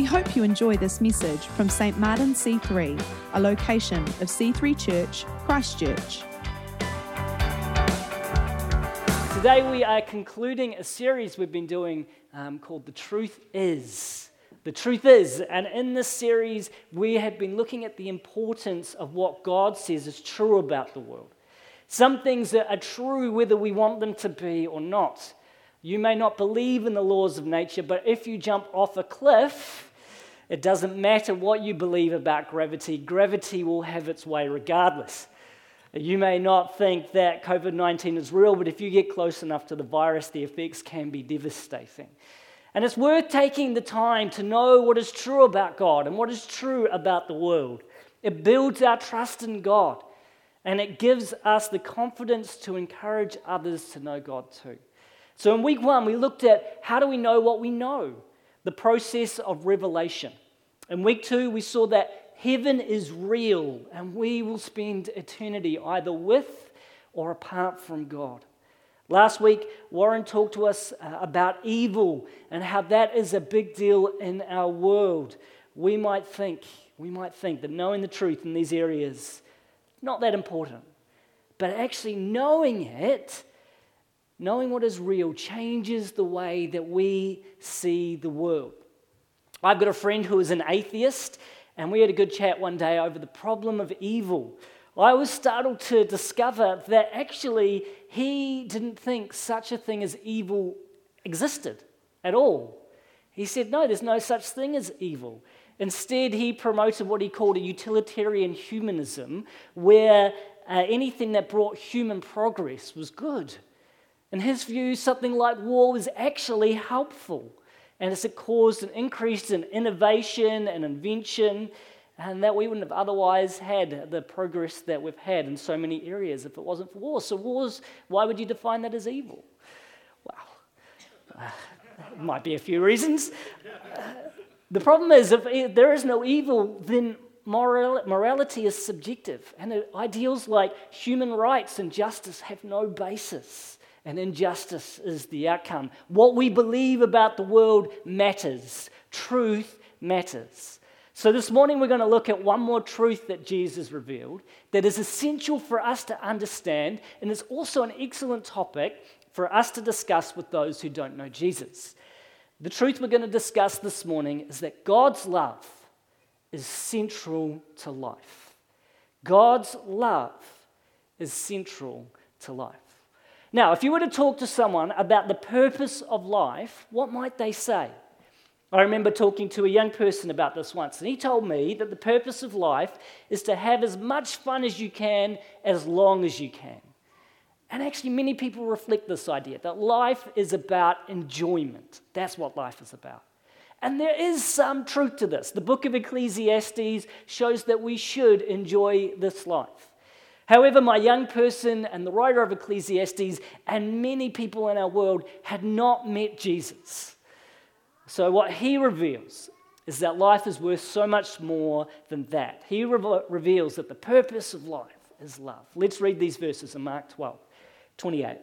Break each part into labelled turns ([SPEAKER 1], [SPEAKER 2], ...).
[SPEAKER 1] We hope you enjoy this message from St. Martin C3, a location of C3 Church, Christchurch.
[SPEAKER 2] Today we are concluding a series we've been doing um, called The Truth Is. The truth is, and in this series, we have been looking at the importance of what God says is true about the world. Some things that are true whether we want them to be or not. You may not believe in the laws of nature, but if you jump off a cliff, it doesn't matter what you believe about gravity, gravity will have its way regardless. You may not think that COVID 19 is real, but if you get close enough to the virus, the effects can be devastating. And it's worth taking the time to know what is true about God and what is true about the world. It builds our trust in God and it gives us the confidence to encourage others to know God too. So in week one, we looked at how do we know what we know? The process of revelation. In week two, we saw that heaven is real and we will spend eternity either with or apart from God. Last week, Warren talked to us uh, about evil and how that is a big deal in our world. We might think, we might think that knowing the truth in these areas not that important. But actually knowing it, knowing what is real changes the way that we see the world. I've got a friend who is an atheist, and we had a good chat one day over the problem of evil. I was startled to discover that actually he didn't think such a thing as evil existed at all. He said, No, there's no such thing as evil. Instead, he promoted what he called a utilitarian humanism, where uh, anything that brought human progress was good. In his view, something like war was actually helpful, and as it caused an increase in innovation and invention and that we wouldn't have otherwise had the progress that we've had in so many areas if it wasn't for war. So, wars, why would you define that as evil? Well, uh, might be a few reasons. The problem is, if there is no evil, then moral, morality is subjective, and ideals like human rights and justice have no basis. And injustice is the outcome. What we believe about the world matters. Truth matters. So, this morning we're going to look at one more truth that Jesus revealed that is essential for us to understand, and it's also an excellent topic for us to discuss with those who don't know Jesus. The truth we're going to discuss this morning is that God's love is central to life. God's love is central to life. Now, if you were to talk to someone about the purpose of life, what might they say? I remember talking to a young person about this once, and he told me that the purpose of life is to have as much fun as you can as long as you can. And actually, many people reflect this idea that life is about enjoyment. That's what life is about. And there is some truth to this. The book of Ecclesiastes shows that we should enjoy this life. However, my young person and the writer of Ecclesiastes and many people in our world had not met Jesus. So, what he reveals is that life is worth so much more than that. He re- reveals that the purpose of life is love. Let's read these verses in Mark 12, 28.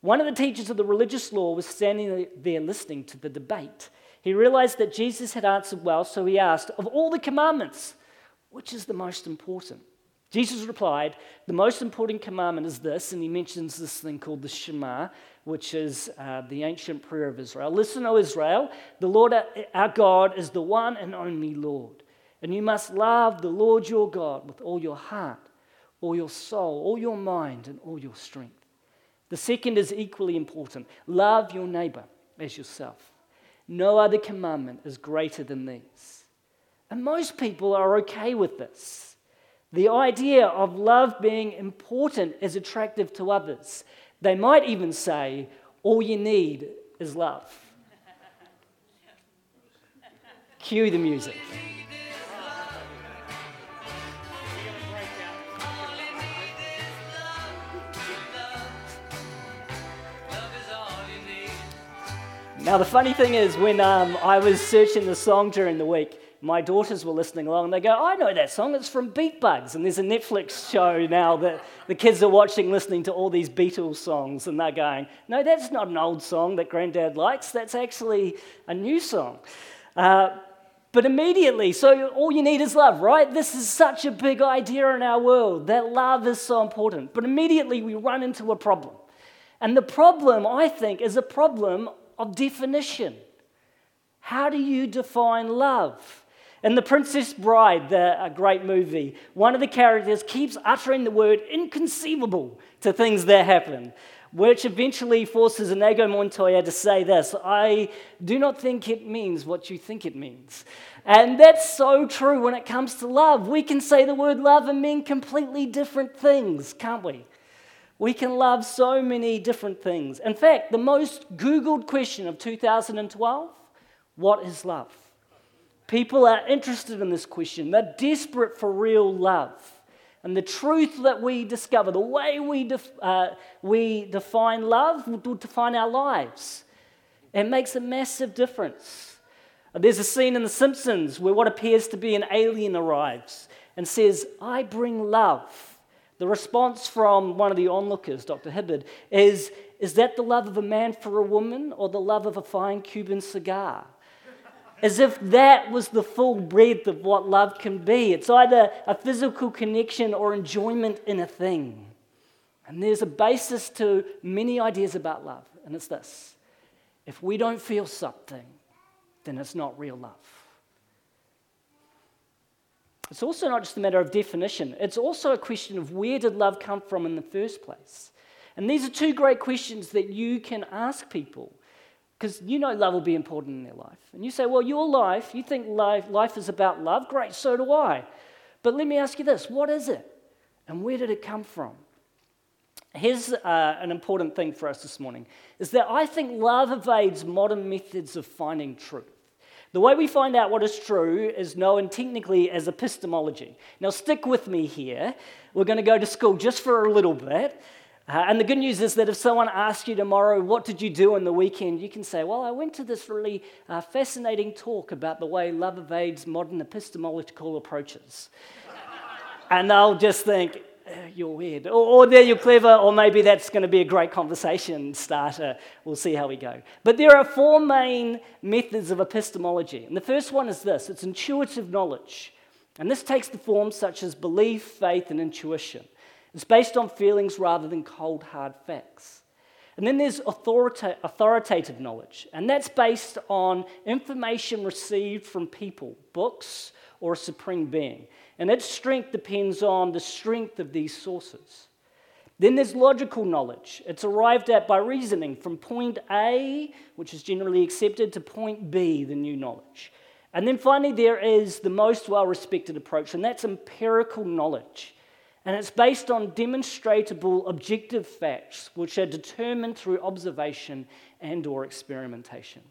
[SPEAKER 2] One of the teachers of the religious law was standing there listening to the debate. He realized that Jesus had answered well, so he asked, Of all the commandments, which is the most important? Jesus replied, The most important commandment is this, and he mentions this thing called the Shema, which is uh, the ancient prayer of Israel. Listen, O Israel, the Lord our God is the one and only Lord. And you must love the Lord your God with all your heart, all your soul, all your mind, and all your strength. The second is equally important love your neighbor as yourself. No other commandment is greater than these. And most people are okay with this. The idea of love being important is attractive to others. They might even say, all you need is love. Cue the music. Now, the funny thing is, when um, I was searching the song during the week, my daughters were listening along and they go, I know that song, it's from Beat Bugs. And there's a Netflix show now that the kids are watching, listening to all these Beatles songs, and they're going, No, that's not an old song that granddad likes, that's actually a new song. Uh, But immediately, so all you need is love, right? This is such a big idea in our world that love is so important. But immediately we run into a problem. And the problem, I think, is a problem of definition. How do you define love? In The Princess Bride, the, a great movie, one of the characters keeps uttering the word inconceivable to things that happen, which eventually forces Inigo Montoya to say this I do not think it means what you think it means. And that's so true when it comes to love. We can say the word love and mean completely different things, can't we? We can love so many different things. In fact, the most Googled question of 2012 what is love? People are interested in this question. They're desperate for real love. And the truth that we discover, the way we, def- uh, we define love, will define our lives. It makes a massive difference. There's a scene in The Simpsons where what appears to be an alien arrives and says, I bring love. The response from one of the onlookers, Dr. Hibbert, is Is that the love of a man for a woman or the love of a fine Cuban cigar? As if that was the full breadth of what love can be. It's either a physical connection or enjoyment in a thing. And there's a basis to many ideas about love, and it's this if we don't feel something, then it's not real love. It's also not just a matter of definition, it's also a question of where did love come from in the first place? And these are two great questions that you can ask people because you know love will be important in their life. And you say, well, your life, you think life, life is about love? Great, so do I. But let me ask you this what is it? And where did it come from? Here's uh, an important thing for us this morning is that I think love evades modern methods of finding truth. The way we find out what is true is known technically as epistemology. Now, stick with me here. We're going to go to school just for a little bit. Uh, and the good news is that if someone asks you tomorrow, what did you do on the weekend, you can say, well, I went to this really uh, fascinating talk about the way love evades modern epistemological approaches. and they'll just think, uh, you're weird. Or, or there you're clever, or maybe that's going to be a great conversation starter. We'll see how we go. But there are four main methods of epistemology. And the first one is this it's intuitive knowledge. And this takes the forms such as belief, faith, and intuition. It's based on feelings rather than cold, hard facts. And then there's authorita- authoritative knowledge, and that's based on information received from people, books, or a supreme being. And its strength depends on the strength of these sources. Then there's logical knowledge. It's arrived at by reasoning from point A, which is generally accepted, to point B, the new knowledge. And then finally, there is the most well respected approach, and that's empirical knowledge. And it's based on demonstrable objective facts which are determined through observation and or experimentation.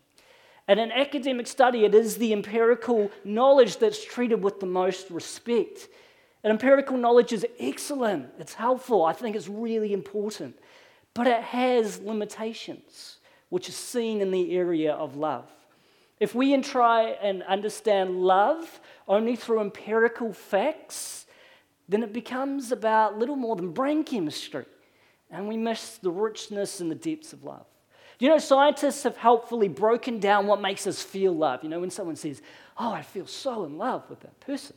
[SPEAKER 2] And in academic study, it is the empirical knowledge that's treated with the most respect. And empirical knowledge is excellent, it's helpful, I think it's really important. But it has limitations, which is seen in the area of love. If we try and understand love only through empirical facts, then it becomes about little more than brain chemistry. And we miss the richness and the depths of love. You know, scientists have helpfully broken down what makes us feel love. You know, when someone says, Oh, I feel so in love with that person.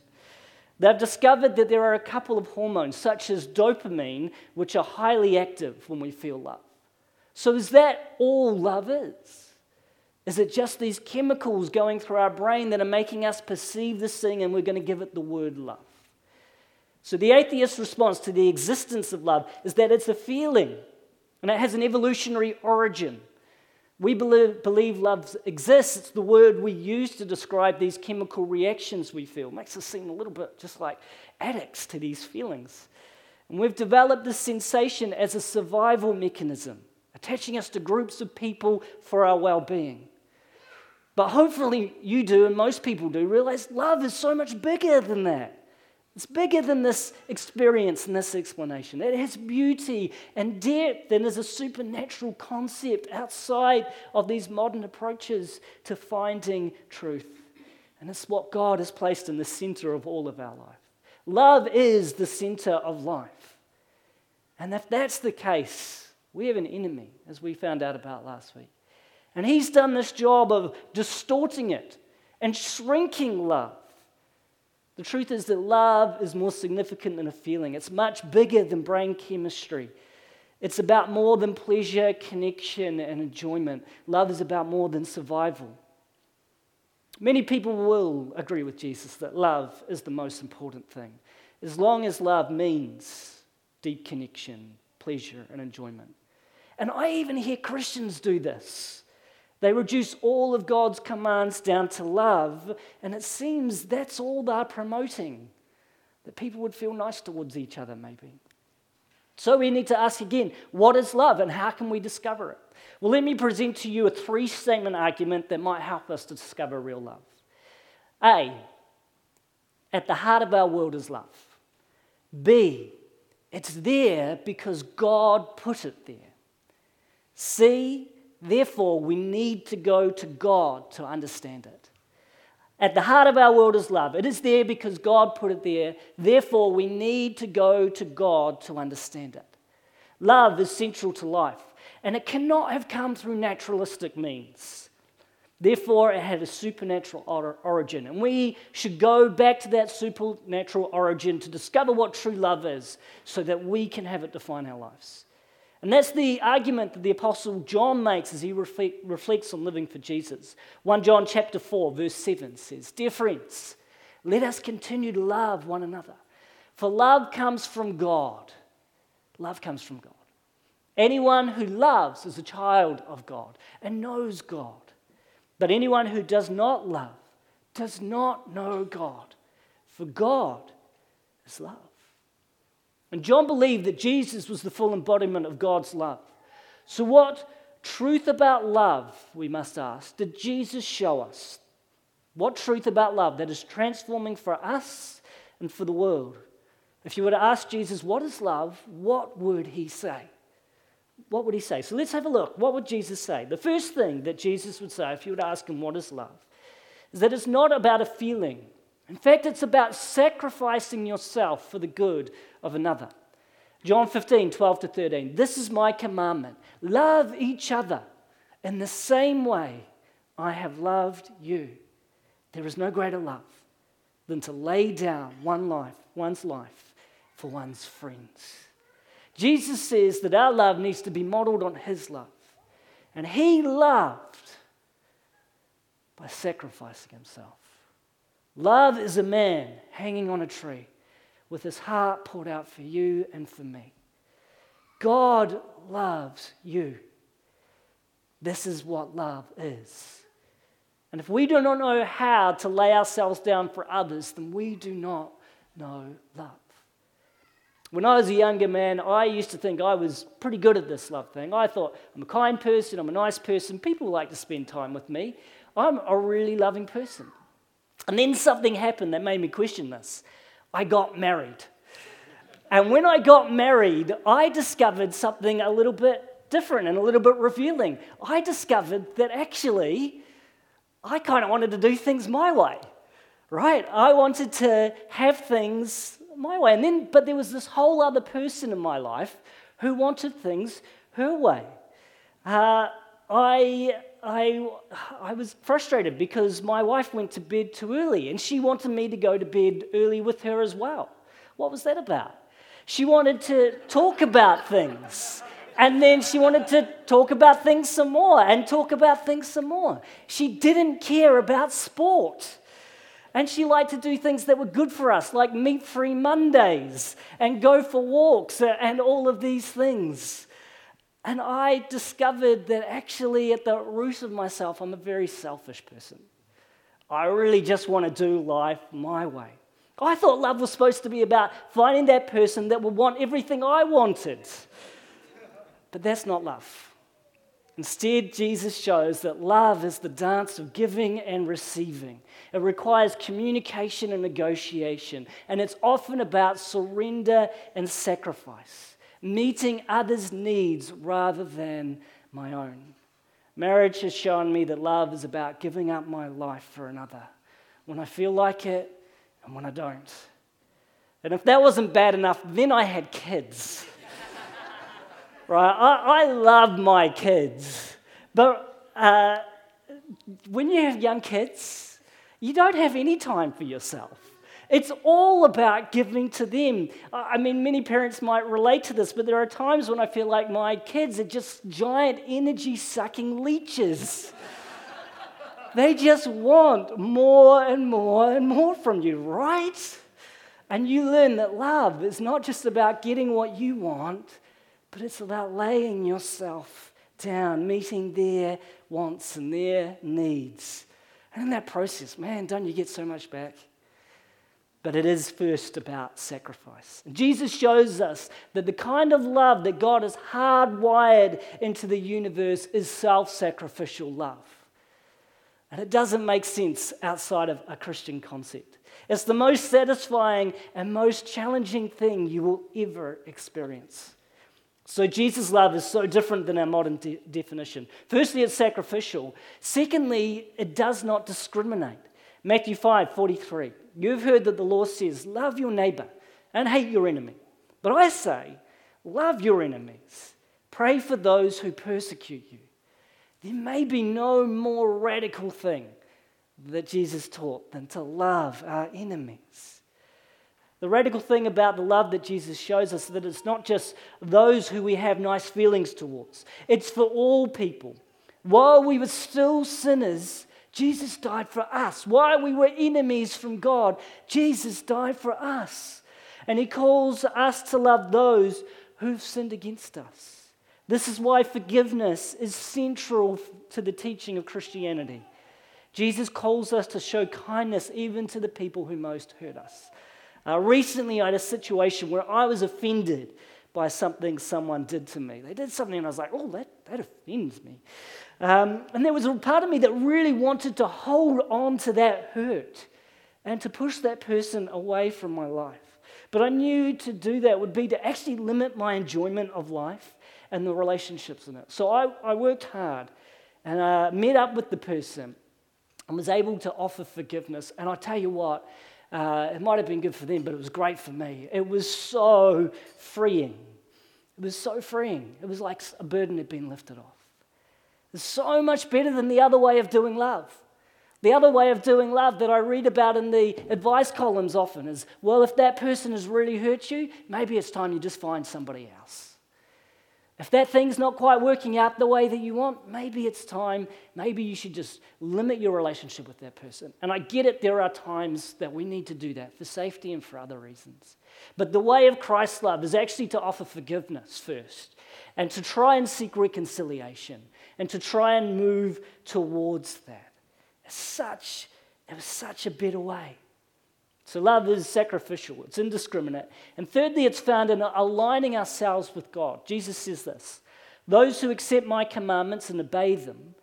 [SPEAKER 2] They've discovered that there are a couple of hormones, such as dopamine, which are highly active when we feel love. So, is that all love is? Is it just these chemicals going through our brain that are making us perceive this thing and we're going to give it the word love? So, the atheist response to the existence of love is that it's a feeling and it has an evolutionary origin. We believe, believe love exists. It's the word we use to describe these chemical reactions we feel. It makes us seem a little bit just like addicts to these feelings. And we've developed this sensation as a survival mechanism, attaching us to groups of people for our well being. But hopefully, you do, and most people do, realize love is so much bigger than that. It's bigger than this experience and this explanation. It has beauty and depth and is a supernatural concept outside of these modern approaches to finding truth. And it's what God has placed in the center of all of our life. Love is the center of life. And if that's the case, we have an enemy, as we found out about last week. And he's done this job of distorting it and shrinking love. The truth is that love is more significant than a feeling, it's much bigger than brain chemistry. It's about more than pleasure, connection, and enjoyment. Love is about more than survival. Many people will agree with Jesus that love is the most important thing, as long as love means deep connection, pleasure, and enjoyment. And I even hear Christians do this. They reduce all of God's commands down to love, and it seems that's all they're promoting. That people would feel nice towards each other, maybe. So we need to ask again what is love and how can we discover it? Well, let me present to you a three statement argument that might help us to discover real love. A, at the heart of our world is love. B, it's there because God put it there. C, therefore, we need to go to God to understand it. At the heart of our world is love. It is there because God put it there. Therefore, we need to go to God to understand it. Love is central to life, and it cannot have come through naturalistic means. Therefore, it had a supernatural origin. And we should go back to that supernatural origin to discover what true love is so that we can have it define our lives. And that's the argument that the apostle John makes as he reflects on living for Jesus. 1 John chapter 4 verse 7 says, "Dear friends, let us continue to love one another, for love comes from God. Love comes from God. Anyone who loves is a child of God and knows God. But anyone who does not love does not know God, for God is love." And John believed that Jesus was the full embodiment of God's love. So, what truth about love, we must ask, did Jesus show us? What truth about love that is transforming for us and for the world? If you were to ask Jesus, what is love, what would he say? What would he say? So let's have a look. What would Jesus say? The first thing that Jesus would say, if you were to ask him, what is love, is that it's not about a feeling. In fact, it's about sacrificing yourself for the good of another. John 15, 12 to 13. This is my commandment love each other in the same way I have loved you. There is no greater love than to lay down one life, one's life for one's friends. Jesus says that our love needs to be modeled on his love. And he loved by sacrificing himself. Love is a man hanging on a tree with his heart poured out for you and for me. God loves you. This is what love is. And if we do not know how to lay ourselves down for others, then we do not know love. When I was a younger man, I used to think I was pretty good at this love thing. I thought, I'm a kind person, I'm a nice person, people like to spend time with me. I'm a really loving person. And then something happened that made me question this. I got married. And when I got married, I discovered something a little bit different and a little bit revealing. I discovered that actually I kind of wanted to do things my way, right? I wanted to have things my way. And then, but there was this whole other person in my life who wanted things her way. Uh, I I, I was frustrated because my wife went to bed too early and she wanted me to go to bed early with her as well. What was that about? She wanted to talk about things. And then she wanted to talk about things some more and talk about things some more. She didn't care about sport. And she liked to do things that were good for us, like meat free Mondays and go for walks and all of these things. And I discovered that actually, at the root of myself, I'm a very selfish person. I really just want to do life my way. I thought love was supposed to be about finding that person that would want everything I wanted. But that's not love. Instead, Jesus shows that love is the dance of giving and receiving. It requires communication and negotiation, and it's often about surrender and sacrifice meeting others' needs rather than my own. Marriage has shown me that love is about giving up my life for another when I feel like it and when I don't. And if that wasn't bad enough, then I had kids. right? I, I love my kids. But uh, when you have young kids, you don't have any time for yourself. It's all about giving to them. I mean, many parents might relate to this, but there are times when I feel like my kids are just giant energy sucking leeches. they just want more and more and more from you, right? And you learn that love is not just about getting what you want, but it's about laying yourself down, meeting their wants and their needs. And in that process, man, don't you get so much back? But it is first about sacrifice. Jesus shows us that the kind of love that God has hardwired into the universe is self sacrificial love. And it doesn't make sense outside of a Christian concept. It's the most satisfying and most challenging thing you will ever experience. So, Jesus' love is so different than our modern de- definition. Firstly, it's sacrificial. Secondly, it does not discriminate. Matthew 5 43. You've heard that the law says, Love your neighbor and hate your enemy. But I say, Love your enemies. Pray for those who persecute you. There may be no more radical thing that Jesus taught than to love our enemies. The radical thing about the love that Jesus shows us that it's not just those who we have nice feelings towards. It's for all people. While we were still sinners, Jesus died for us. While we were enemies from God, Jesus died for us. And he calls us to love those who've sinned against us. This is why forgiveness is central to the teaching of Christianity. Jesus calls us to show kindness even to the people who most hurt us. Uh, recently, I had a situation where I was offended by something someone did to me. They did something, and I was like, oh, that, that offends me. Um, and there was a part of me that really wanted to hold on to that hurt and to push that person away from my life. But I knew to do that would be to actually limit my enjoyment of life and the relationships in it. So I, I worked hard and I met up with the person and was able to offer forgiveness. And I tell you what, uh, it might have been good for them, but it was great for me. It was so freeing. It was so freeing. It was like a burden had been lifted off. It's so much better than the other way of doing love. The other way of doing love that I read about in the advice columns often is well, if that person has really hurt you, maybe it's time you just find somebody else. If that thing's not quite working out the way that you want, maybe it's time, maybe you should just limit your relationship with that person. And I get it, there are times that we need to do that for safety and for other reasons. But the way of Christ's love is actually to offer forgiveness first and to try and seek reconciliation and to try and move towards that. It's such, it was such a better way. So, love is sacrificial, it's indiscriminate. And thirdly, it's found in aligning ourselves with God. Jesus says this Those who accept my commandments and obey them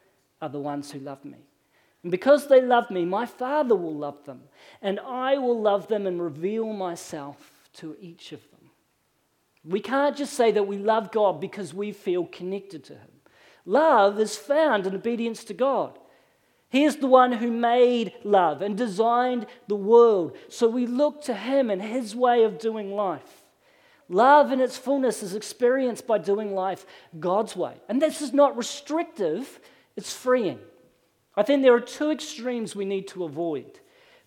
[SPEAKER 2] are the ones who love me. And because they love me, my Father will love them, and I will love them and reveal myself to each of them. We can't just say that we love God because we feel connected to Him. Love is found in obedience to God. He is the one who made love and designed the world. So we look to Him and His way of doing life. Love in its fullness is experienced by doing life God's way. And this is not restrictive, it's freeing. I think there are two extremes we need to avoid.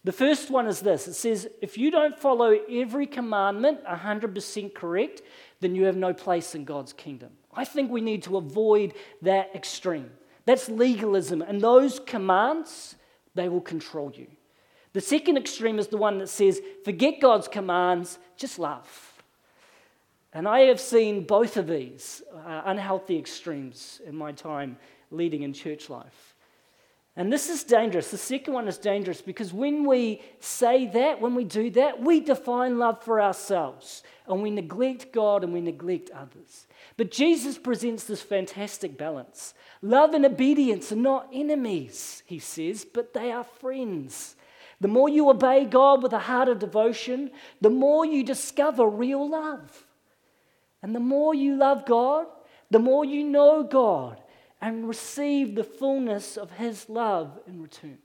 [SPEAKER 2] The first one is this it says, if you don't follow every commandment 100% correct, then you have no place in God's kingdom. I think we need to avoid that extreme. That's legalism. And those commands, they will control you. The second extreme is the one that says, forget God's commands, just love. And I have seen both of these uh, unhealthy extremes in my time leading in church life. And this is dangerous. The second one is dangerous because when we say that, when we do that, we define love for ourselves and we neglect God and we neglect others. But Jesus presents this fantastic balance. Love and obedience are not enemies, he says, but they are friends. The more you obey God with a heart of devotion, the more you discover real love. And the more you love God, the more you know God and receive the fullness of His love in return.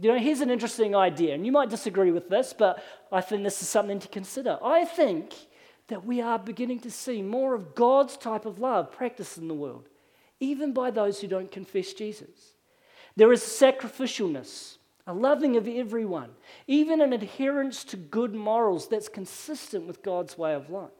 [SPEAKER 2] You know, here's an interesting idea, and you might disagree with this, but I think this is something to consider. I think that we are beginning to see more of God's type of love practiced in the world, even by those who don't confess Jesus. There is sacrificialness a loving of everyone, even an adherence to good morals that's consistent with God's way of life.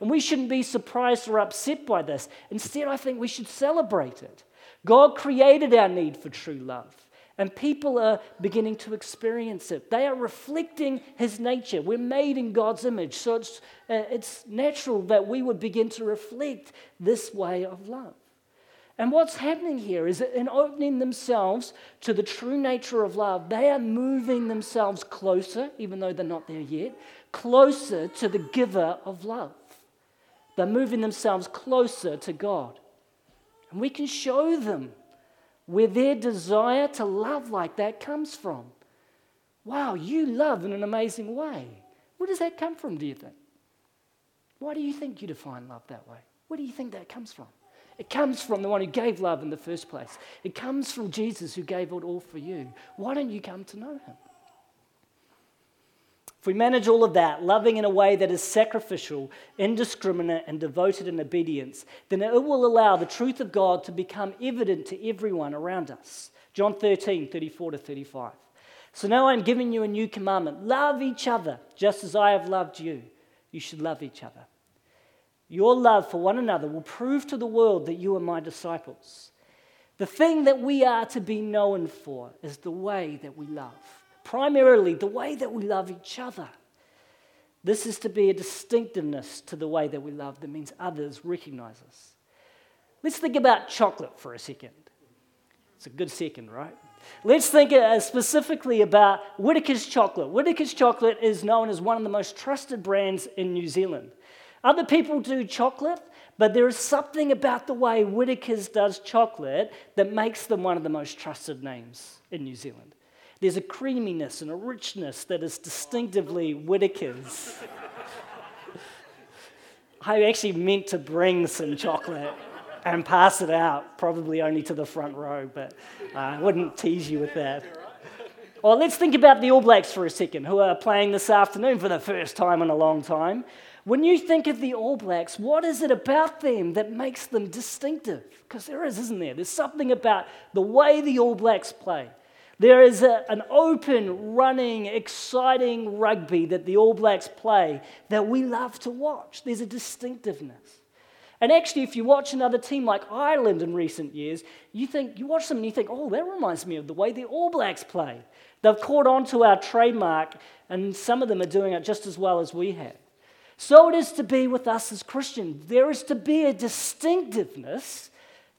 [SPEAKER 2] And we shouldn't be surprised or upset by this. Instead, I think we should celebrate it. God created our need for true love, and people are beginning to experience it. They are reflecting His nature. We're made in God's image, so it's, uh, it's natural that we would begin to reflect this way of love. And what's happening here is that in opening themselves to the true nature of love, they are moving themselves closer, even though they're not there yet, closer to the giver of love. They're moving themselves closer to God. And we can show them where their desire to love like that comes from. Wow, you love in an amazing way. Where does that come from, do you think? Why do you think you define love that way? Where do you think that comes from? It comes from the one who gave love in the first place. It comes from Jesus who gave it all for you. Why don't you come to know him? If we manage all of that, loving in a way that is sacrificial, indiscriminate, and devoted in obedience, then it will allow the truth of God to become evident to everyone around us. John 13, 34 to 35. So now I'm giving you a new commandment love each other just as I have loved you. You should love each other. Your love for one another will prove to the world that you are my disciples. The thing that we are to be known for is the way that we love, primarily the way that we love each other. This is to be a distinctiveness to the way that we love that means others recognize us. Let's think about chocolate for a second. It's a good second, right? Let's think uh, specifically about Whittaker's chocolate. Whittaker's chocolate is known as one of the most trusted brands in New Zealand. Other people do chocolate, but there is something about the way Whittaker's does chocolate that makes them one of the most trusted names in New Zealand. There's a creaminess and a richness that is distinctively Whittaker's. I actually meant to bring some chocolate and pass it out, probably only to the front row, but uh, I wouldn't tease you with that. Well, let's think about the All Blacks for a second, who are playing this afternoon for the first time in a long time. When you think of the All Blacks, what is it about them that makes them distinctive? Because there is, isn't there? There's something about the way the All Blacks play. There is a, an open, running, exciting rugby that the All Blacks play that we love to watch. There's a distinctiveness. And actually, if you watch another team like Ireland in recent years, you think you watch them and you think, oh, that reminds me of the way the All Blacks play. They've caught on to our trademark, and some of them are doing it just as well as we have. So it is to be with us as Christians. There is to be a distinctiveness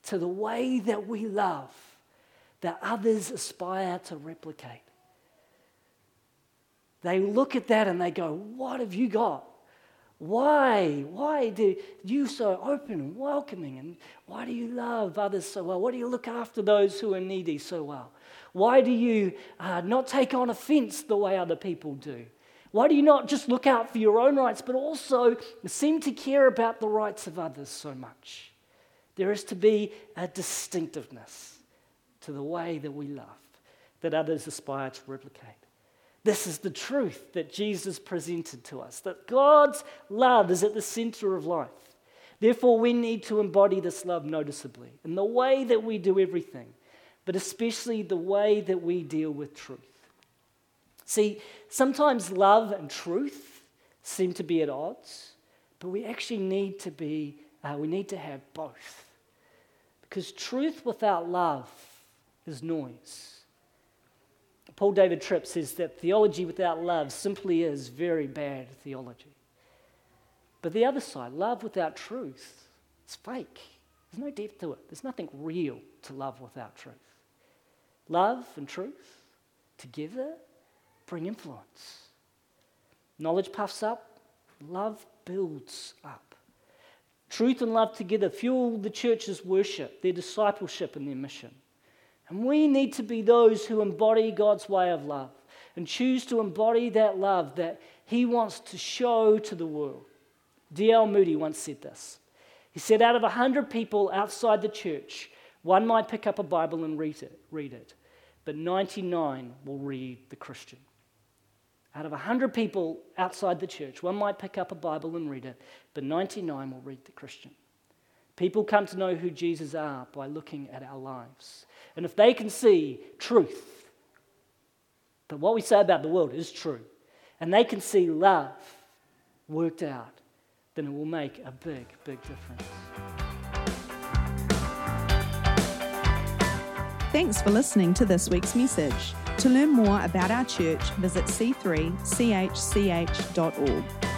[SPEAKER 2] to the way that we love that others aspire to replicate. They look at that and they go, What have you got? Why? Why do you so open and welcoming? And why do you love others so well? Why do you look after those who are needy so well? Why do you uh, not take on offense the way other people do? Why do you not just look out for your own rights, but also seem to care about the rights of others so much? There is to be a distinctiveness to the way that we love that others aspire to replicate. This is the truth that Jesus presented to us that God's love is at the center of life. Therefore, we need to embody this love noticeably in the way that we do everything, but especially the way that we deal with truth. See, sometimes love and truth seem to be at odds, but we actually need to be, uh, we need to have both. Because truth without love is noise. Paul David Tripp says that theology without love simply is very bad theology. But the other side, love without truth, it's fake. There's no depth to it. There's nothing real to love without truth. Love and truth together bring influence. Knowledge puffs up, love builds up. Truth and love together fuel the church's worship, their discipleship, and their mission. And we need to be those who embody God's way of love and choose to embody that love that He wants to show to the world. D.L. Moody once said this. He said, Out of 100 people outside the church, one might pick up a Bible and read it, read it, but 99 will read the Christian. Out of 100 people outside the church, one might pick up a Bible and read it, but 99 will read the Christian. People come to know who Jesus are by looking at our lives. And if they can see truth, that what we say about the world is true. And they can see love worked out, then it will make a big, big difference.
[SPEAKER 1] Thanks for listening to this week's message. To learn more about our church, visit c3chch.org.